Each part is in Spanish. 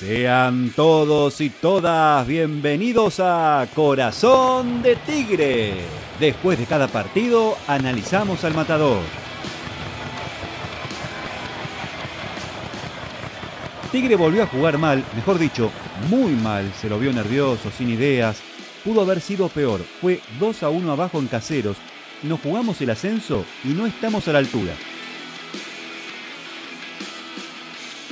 Sean todos y todas bienvenidos a Corazón de Tigre. Después de cada partido analizamos al matador. Tigre volvió a jugar mal, mejor dicho, muy mal, se lo vio nervioso, sin ideas. Pudo haber sido peor, fue 2 a 1 abajo en caseros, nos jugamos el ascenso y no estamos a la altura.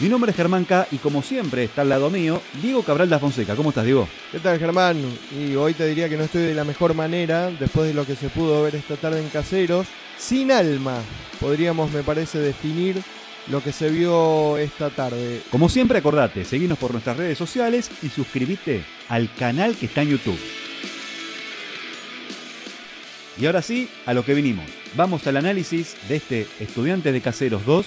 Mi nombre es Germán K y como siempre está al lado mío Diego Cabral da Fonseca. ¿Cómo estás, Diego? ¿Qué tal, Germán? Y hoy te diría que no estoy de la mejor manera después de lo que se pudo ver esta tarde en Caseros. Sin alma, podríamos, me parece, definir lo que se vio esta tarde. Como siempre, acordate, seguinos por nuestras redes sociales y suscríbete al canal que está en YouTube. Y ahora sí, a lo que vinimos. Vamos al análisis de este Estudiantes de Caseros 2,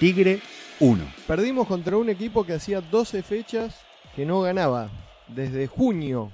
Tigre 1. Perdimos contra un equipo que hacía 12 fechas que no ganaba. Desde junio.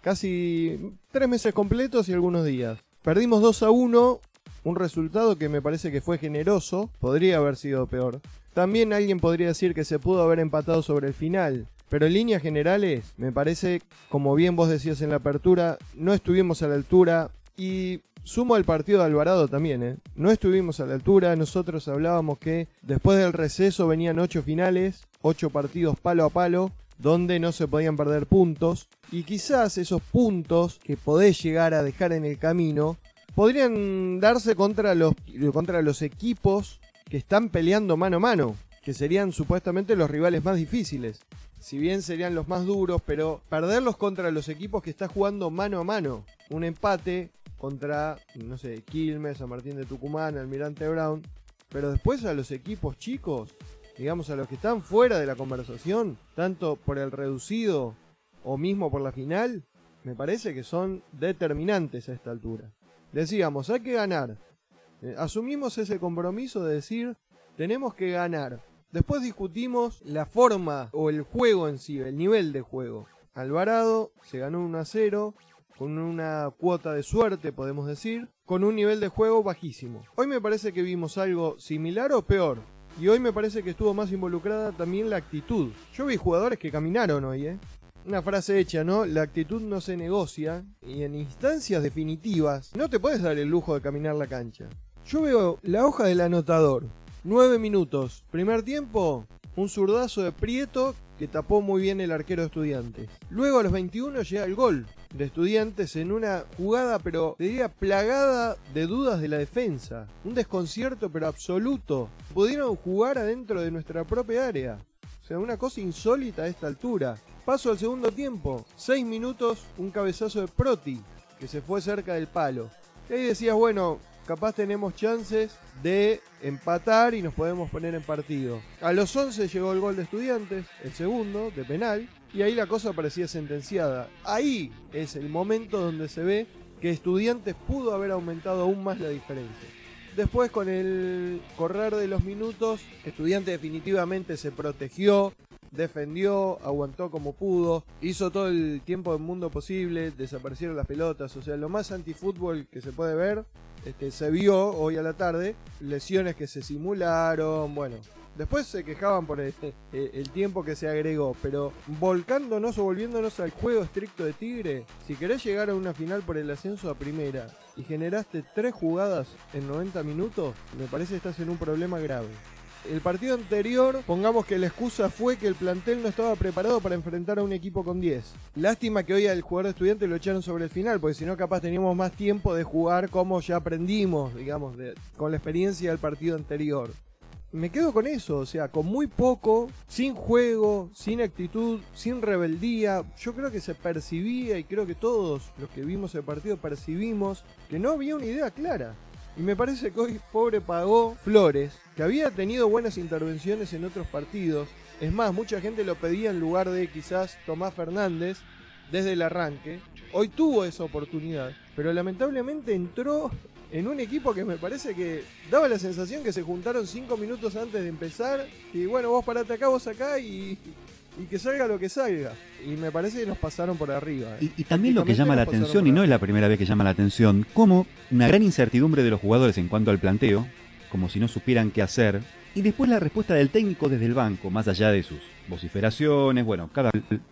Casi tres meses completos y algunos días. Perdimos 2 a 1. Un resultado que me parece que fue generoso. Podría haber sido peor. También alguien podría decir que se pudo haber empatado sobre el final. Pero en líneas generales, me parece, como bien vos decías en la apertura, no estuvimos a la altura. Y Sumo al partido de Alvarado también, ¿eh? No estuvimos a la altura, nosotros hablábamos que después del receso venían ocho finales, ocho partidos palo a palo, donde no se podían perder puntos, y quizás esos puntos que podés llegar a dejar en el camino podrían darse contra los, contra los equipos que están peleando mano a mano, que serían supuestamente los rivales más difíciles. Si bien serían los más duros, pero perderlos contra los equipos que están jugando mano a mano. Un empate contra, no sé, Quilmes, San Martín de Tucumán, Almirante Brown. Pero después a los equipos chicos, digamos a los que están fuera de la conversación, tanto por el reducido o mismo por la final, me parece que son determinantes a esta altura. Decíamos, hay que ganar. Eh, asumimos ese compromiso de decir, tenemos que ganar. Después discutimos la forma o el juego en sí, el nivel de juego. Alvarado se ganó 1 a 0, con una cuota de suerte, podemos decir, con un nivel de juego bajísimo. Hoy me parece que vimos algo similar o peor. Y hoy me parece que estuvo más involucrada también la actitud. Yo vi jugadores que caminaron hoy, ¿eh? Una frase hecha, ¿no? La actitud no se negocia y en instancias definitivas no te puedes dar el lujo de caminar la cancha. Yo veo la hoja del anotador. 9 minutos. Primer tiempo, un zurdazo de Prieto que tapó muy bien el arquero de estudiantes. Luego a los 21 llega el gol de estudiantes en una jugada, pero diría plagada de dudas de la defensa. Un desconcierto, pero absoluto. Pudieron jugar adentro de nuestra propia área. O sea, una cosa insólita a esta altura. Paso al segundo tiempo. Seis minutos, un cabezazo de Proti, que se fue cerca del palo. Y ahí decías, bueno, capaz tenemos chances de empatar y nos podemos poner en partido. A los 11 llegó el gol de Estudiantes, el segundo, de penal, y ahí la cosa parecía sentenciada. Ahí es el momento donde se ve que Estudiantes pudo haber aumentado aún más la diferencia. Después con el correr de los minutos, Estudiantes definitivamente se protegió, defendió, aguantó como pudo, hizo todo el tiempo del mundo posible, desaparecieron las pelotas, o sea, lo más antifútbol que se puede ver, se vio hoy a la tarde, lesiones que se simularon, bueno, Después se quejaban por el, tiempo que se agregó, pero volcándonos o volviéndonos al juego estricto de Tigre, si querés llegar a una final por el ascenso a primera y generaste tres jugadas en 90 minutos, me parece que estás en un problema grave. El partido anterior, pongamos que la excusa fue que el plantel no estaba preparado para enfrentar a un equipo con 10. Lástima que hoy al jugador de estudiante lo echaron sobre el final, porque si no capaz teníamos más tiempo de jugar como ya aprendimos, digamos, con la experiencia del partido anterior me quedo con eso, o sea, con muy poco, sin juego, sin actitud, sin rebeldía. Yo creo que se percibía y creo que todos los que vimos el partido percibimos que no había una idea clara. Y me parece que hoy pobre pagó Flores, que había tenido buenas intervenciones en otros partidos. Es más, mucha gente lo pedía en lugar de quizás Tomás Fernández desde el arranque. Hoy tuvo esa oportunidad, pero lamentablemente entró en un equipo que me parece que daba la sensación que se juntaron cinco minutos antes de empezar y bueno, vos parate acá, vos acá y, que salga lo que salga. Y me parece que nos pasaron por arriba. ¿eh? Y, también lo que llama la atención, y no es la primera vez que llama la atención, como una gran incertidumbre de los jugadores en cuanto al planteo, como si no supieran qué hacer. Y después la respuesta del técnico desde el banco, más allá de sus vociferaciones, bueno, cada...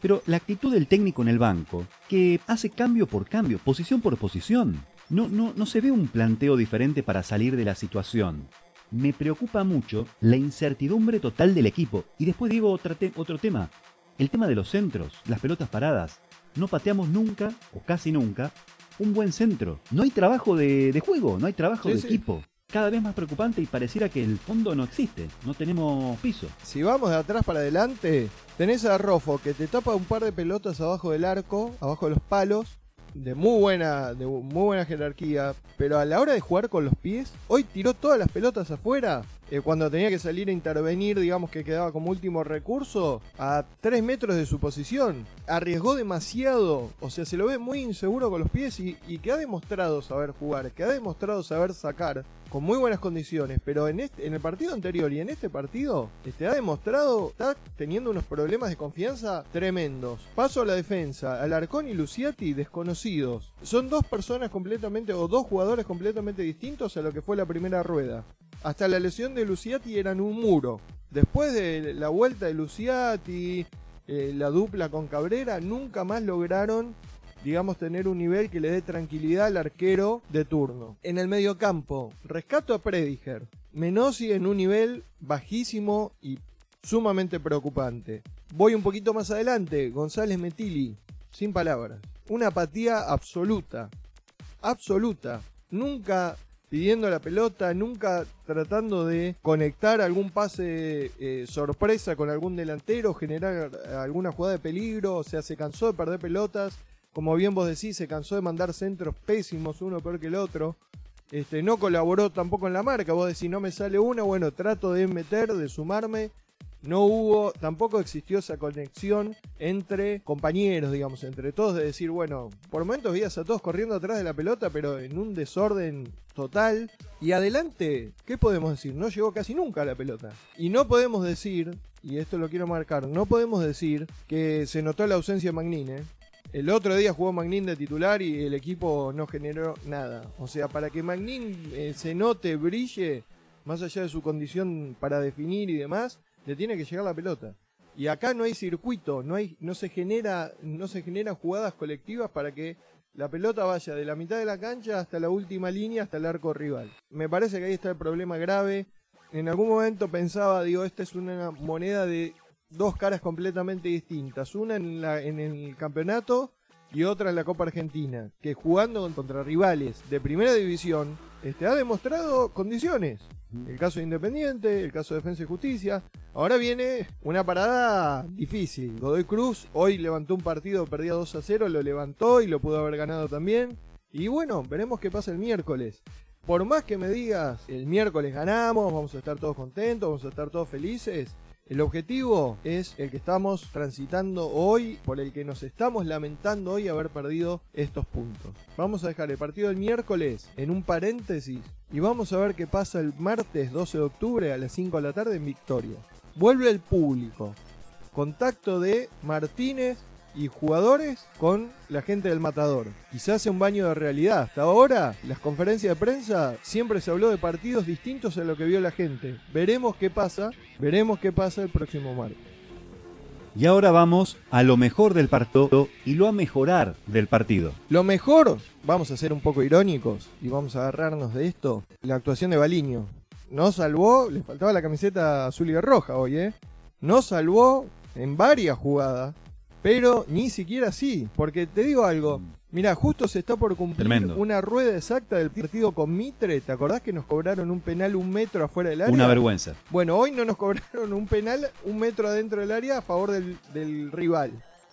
Pero la actitud del técnico en el banco, que hace cambio por cambio, posición por posición. No, no, no se ve un planteo diferente para salir de la situación. Me preocupa mucho la incertidumbre total del equipo. Y después digo otro, otro tema, el tema de los centros, las pelotas paradas. No pateamos nunca, o casi nunca, un buen centro. No hay trabajo de, juego, no hay trabajo de equipo. Cada vez más preocupante y pareciera que el fondo no existe, no tenemos piso. Si vamos de atrás para adelante, tenés a Rofo que te tapa un par de pelotas abajo del arco, abajo de los palos, de muy buena, de muy buena jerarquía, pero a la hora de jugar con los pies, hoy tiró todas las pelotas afuera. Eh, cuando tenía que salir a intervenir, digamos que quedaba como último recurso, a 3 metros de su posición. Arriesgó demasiado, o sea, se lo ve muy inseguro con los pies y, que ha demostrado saber jugar, que ha demostrado saber sacar con muy buenas condiciones, pero en, este, en el partido anterior y en este partido este, ha demostrado, está teniendo unos problemas de confianza tremendos. Paso a la defensa, Alarcón y Luciati desconocidos. Son dos personas completamente, o dos jugadores completamente distintos a lo que fue la primera rueda. Hasta la lesión de Luciati eran un muro. Después de la vuelta de Luciati, eh, la dupla con Cabrera, nunca más lograron digamos, tener un nivel que le dé tranquilidad al arquero de turno. En el mediocampo, rescato a Prediger. Menossi en un nivel bajísimo y sumamente preocupante. Voy un poquito más adelante, González Metili, sin palabras. Una apatía absoluta, absoluta. Nunca pidiendo la pelota, nunca tratando de conectar algún pase eh, sorpresa con algún delantero, generar alguna jugada de peligro, o sea, se cansó de perder pelotas como bien vos decís, se cansó de mandar centros pésimos, uno peor que el otro. Este, no colaboró tampoco en la marca. Vos decís, no me sale una, bueno, trato de meter, de sumarme. No hubo, tampoco existió esa conexión entre compañeros, digamos, entre todos, de decir, bueno, por momentos vías a todos corriendo atrás de la pelota, pero en un desorden total. Y adelante, ¿qué podemos decir? No llegó casi nunca a la pelota. Y no podemos decir, y esto lo quiero marcar, no podemos decir que se notó la ausencia de Magnine, el otro día jugó Magnin de titular y el equipo no generó nada. O sea, para que Magnin eh, se note, brille, más allá de su condición para definir y demás, le tiene que llegar la pelota. Y acá no hay circuito, no, hay, no, se genera, no se generan jugadas colectivas para que la pelota vaya de la mitad de la cancha hasta la última línea, hasta el arco rival. Me parece que ahí está el problema grave. En algún momento pensaba, digo, esta es una moneda de dos caras completamente distintas. Una en, la, en el campeonato y otra en la Copa Argentina. Que jugando contra rivales de primera división este, ha demostrado condiciones. El caso de Independiente, el caso de Defensa y Justicia. Ahora viene una parada difícil. Godoy Cruz hoy levantó un partido, perdía 2 a 0, lo levantó y lo pudo haber ganado también. Y bueno, veremos qué pasa el miércoles. Por más que me digas, el miércoles ganamos, vamos a estar todos contentos, vamos a estar todos felices. El objetivo es el que estamos transitando hoy, por el que nos estamos lamentando hoy haber perdido estos puntos. Vamos a dejar el partido del miércoles en un paréntesis y vamos a ver qué pasa el martes 12 de octubre a las 5 de la tarde en Victoria. Vuelve el público. Contacto de Martínez y jugadores con la gente del matador. Quizás hace un baño de realidad. Hasta ahora, las conferencias de prensa siempre se habló de partidos distintos a lo que vio la gente. Veremos qué pasa, veremos qué pasa el próximo martes. Y ahora vamos a lo mejor del partido y lo a mejorar del partido. Lo mejor, vamos a ser un poco irónicos y vamos a agarrarnos de esto, la actuación de Baliño. No salvó, le faltaba la camiseta azul y roja hoy, ¿eh? No salvó en varias jugadas pero ni siquiera así, porque te digo algo. Mm. Mira, justo se está por cumplir una rueda exacta del partido con Mitre. ¿Te acordás que nos cobraron un penal un metro afuera del área? Una vergüenza. Bueno, hoy no nos cobraron un penal un metro adentro del área a favor del, del rival.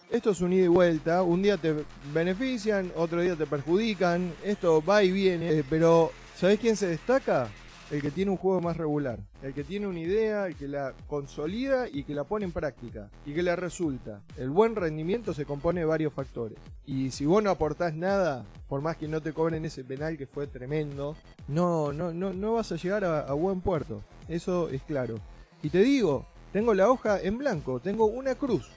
Esto es un ida y vuelta. Un día te benefician, otro día te perjudican. Esto va y viene. Pero, ¿sabés quién se destaca? El que tiene un juego más regular, el que tiene una idea, el que la consolida y que la pone en práctica y que le resulta. El buen rendimiento se compone de varios factores. Y si vos no aportás nada, por más que no te cobren ese penal que fue tremendo, no, no, no, no vas a llegar a, buen puerto. Eso es claro. Y te digo, tengo la hoja en blanco, tengo una cruz.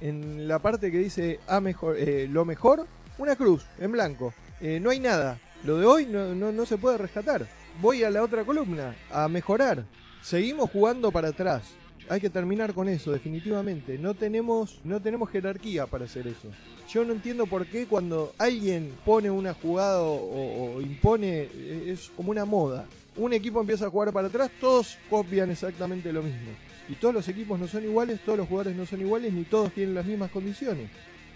En la parte que dice a mejor, eh, lo mejor, una cruz en blanco. Eh, no hay nada. Lo de hoy no, no, no se puede rescatar voy a la otra columna, a mejorar. Seguimos jugando para atrás. Hay que terminar con eso, definitivamente. No tenemos, no tenemos jerarquía para hacer eso. Yo no entiendo por qué cuando alguien pone una jugada o, o impone, eh, es como una moda. Un equipo empieza a jugar para atrás, todos copian exactamente lo mismo. Y todos los equipos no son iguales, todos los jugadores no son iguales, ni todos tienen las mismas condiciones.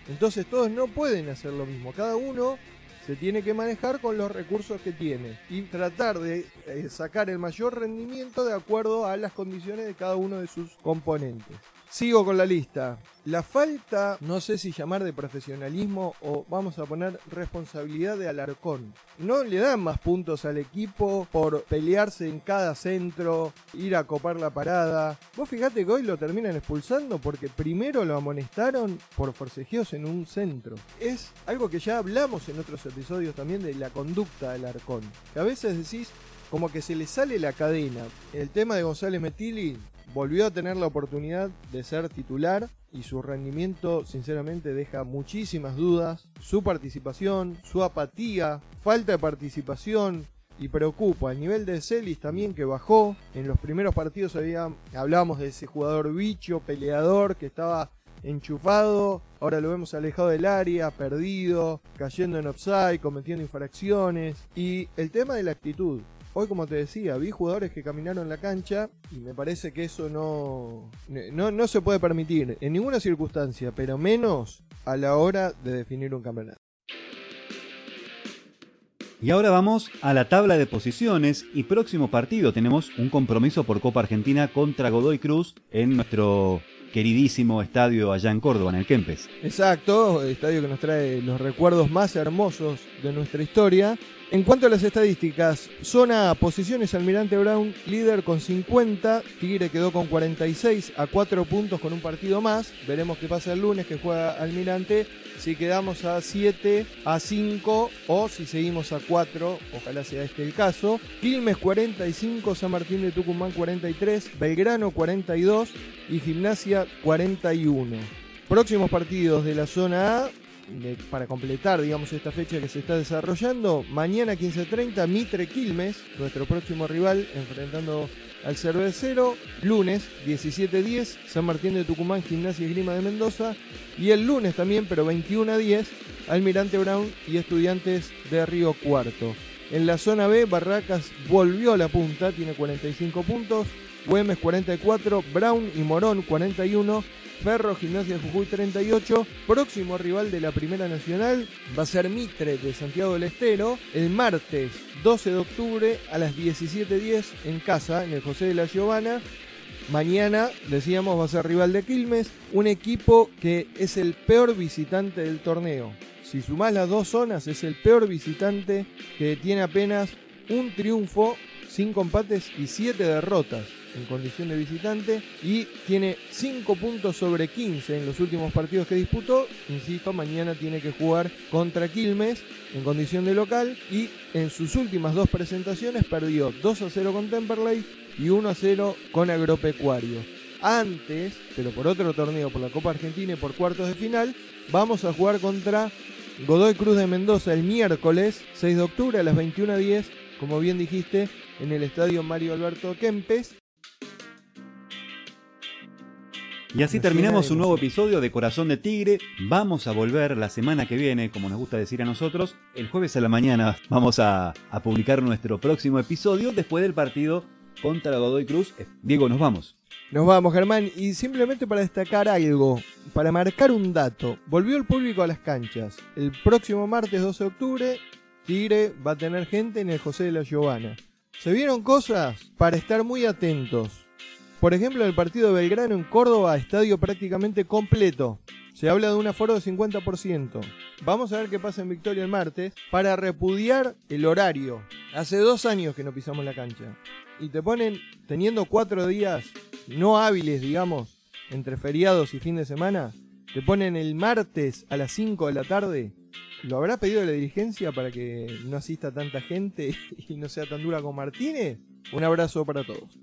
Entonces todos no pueden hacer lo mismo. Cada uno se tiene que manejar con los recursos que tiene y tratar de eh, sacar el mayor rendimiento de acuerdo a las condiciones de cada uno de sus componentes. Sigo con la lista. La falta, no sé si llamar de profesionalismo o vamos a poner responsabilidad de Alarcón. No le dan más puntos al equipo por pelearse en cada centro, ir a copar la parada. Vos fíjate que hoy lo terminan expulsando porque primero lo amonestaron por forcejeos en un centro. Es algo que ya hablamos en otros episodios también de la conducta de Alarcón. Que a veces decís como que se le sale la cadena. El tema de González Metili volvió a tener la oportunidad de ser titular y su rendimiento sinceramente deja muchísimas dudas. Su participación, su apatía, falta de participación y preocupa. El nivel de Celis también que bajó. En los primeros partidos hablábamos de ese jugador bicho, peleador que estaba enchufado. Ahora lo vemos alejado del área, perdido, cayendo en offside, cometiendo infracciones. Y el tema de la actitud. Hoy, como te decía, vi jugadores que caminaron la cancha y me parece que eso no, no, no se puede permitir en ninguna circunstancia, pero menos a la hora de definir un campeonato. Y ahora vamos a la tabla de posiciones y próximo partido tenemos un compromiso por Copa Argentina contra Godoy Cruz en nuestro queridísimo estadio allá en Córdoba, en el Kempes. Exacto, estadio que nos trae los recuerdos más hermosos de nuestra historia en cuanto a las estadísticas, zona posiciones Almirante Brown líder con 50, Tigre quedó con 46 a 4 puntos con un partido más. Veremos qué pasa el lunes que juega Almirante, si quedamos a 7 a 5 o si seguimos a 4, ojalá sea este el caso. Quilmes 45, San Martín de Tucumán 43, Belgrano 42 y Gimnasia 41. Próximos partidos de la zona A, para completar, digamos, esta fecha que se está desarrollando, mañana 15.30 Mitre Quilmes, nuestro próximo rival, enfrentando al Cervecero, lunes 17.10 San Martín de Tucumán, Gimnasia y Grima de Mendoza, y el lunes también, pero 21 a 10, Almirante Brown y Estudiantes de Río Cuarto. En la zona B, Barracas volvió a la punta, tiene 45 puntos, Güemes 44, Brown y Morón 41, Ferro, Gimnasia Jujuy 38. Próximo rival de la Primera Nacional va a ser Mitre de Santiago del Estero el martes 12 de octubre a las 17.10 en casa, en el José de la Giovana. Mañana, decíamos, va a ser rival de Quilmes, un equipo que es el peor visitante del torneo. Si sumás las dos zonas, es el peor visitante que tiene apenas un triunfo, cinco empates y siete derrotas en condición de visitante y tiene 5 puntos sobre 15 en los últimos partidos que disputó. Insisto, mañana tiene que jugar contra Quilmes en condición de local y en sus últimas dos presentaciones perdió 2 a 0 con Temperley y 1 a 0 con Agropecuario. Antes, pero por otro torneo, por la Copa Argentina y por cuartos de final, vamos a jugar contra Godoy Cruz de Mendoza el miércoles 6 de octubre a las 21.10, como bien dijiste, en el estadio Mario Alberto Kempes. Y así terminamos un nuevo episodio de Corazón de Tigre. Vamos a volver la semana que viene, como nos gusta decir a nosotros. El jueves a la mañana vamos a, publicar nuestro próximo episodio después del partido contra Godoy Cruz. Eh, Diego, nos vamos. Nos vamos, Germán. Y simplemente para destacar algo, para marcar un dato. Volvió el público a las canchas. El próximo martes 12 de octubre, Tigre va a tener gente en el José de la Giovana. Se vieron cosas para estar muy atentos. Por ejemplo, el partido de Belgrano en Córdoba, estadio prácticamente completo. Se habla de un aforo de 50%. Vamos a ver qué pasa en Victoria el martes para repudiar el horario. Hace dos años que no pisamos la cancha. Y te ponen, teniendo cuatro días no hábiles, digamos, entre feriados y fin de semana, te ponen el martes a las 5 de la tarde. ¿Lo habrá pedido la dirigencia para que no asista tanta gente y no sea tan dura con Martínez? Un abrazo para todos.